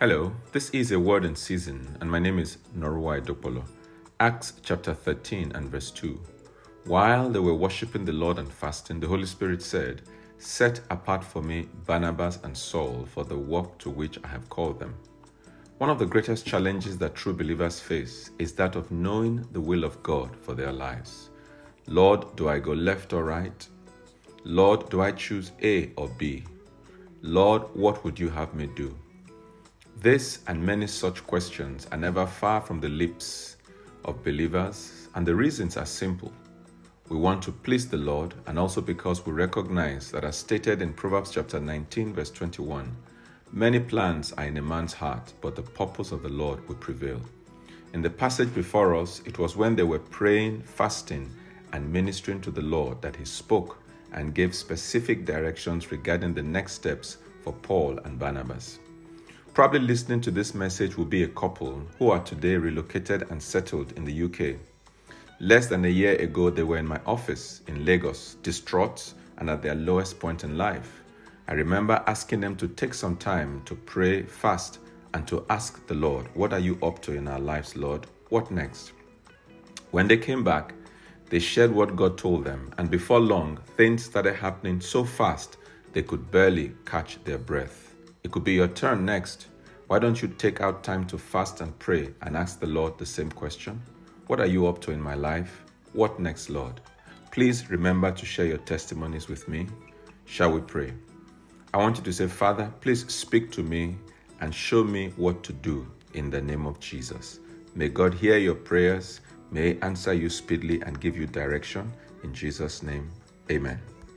Hello, this is a word in season, and my name is Norua Dopolo. Acts chapter 13 and verse 2. While they were worshiping the Lord and fasting, the Holy Spirit said, Set apart for me Barnabas and Saul for the work to which I have called them. One of the greatest challenges that true believers face is that of knowing the will of God for their lives. Lord, do I go left or right? Lord, do I choose A or B? Lord, what would you have me do? This and many such questions are never far from the lips of believers, and the reasons are simple. We want to please the Lord, and also because we recognize that, as stated in Proverbs chapter 19, verse 21, many plans are in a man's heart, but the purpose of the Lord will prevail. In the passage before us, it was when they were praying, fasting, and ministering to the Lord that He spoke and gave specific directions regarding the next steps for Paul and Barnabas. Probably listening to this message will be a couple who are today relocated and settled in the UK. Less than a year ago, they were in my office in Lagos, distraught and at their lowest point in life. I remember asking them to take some time to pray, fast, and to ask the Lord, What are you up to in our lives, Lord? What next? When they came back, they shared what God told them, and before long, things started happening so fast they could barely catch their breath. It could be your turn next. Why don't you take out time to fast and pray and ask the Lord the same question? What are you up to in my life? What next, Lord? Please remember to share your testimonies with me. Shall we pray? I want you to say, Father, please speak to me and show me what to do in the name of Jesus. May God hear your prayers. May He answer you speedily and give you direction. In Jesus' name, amen.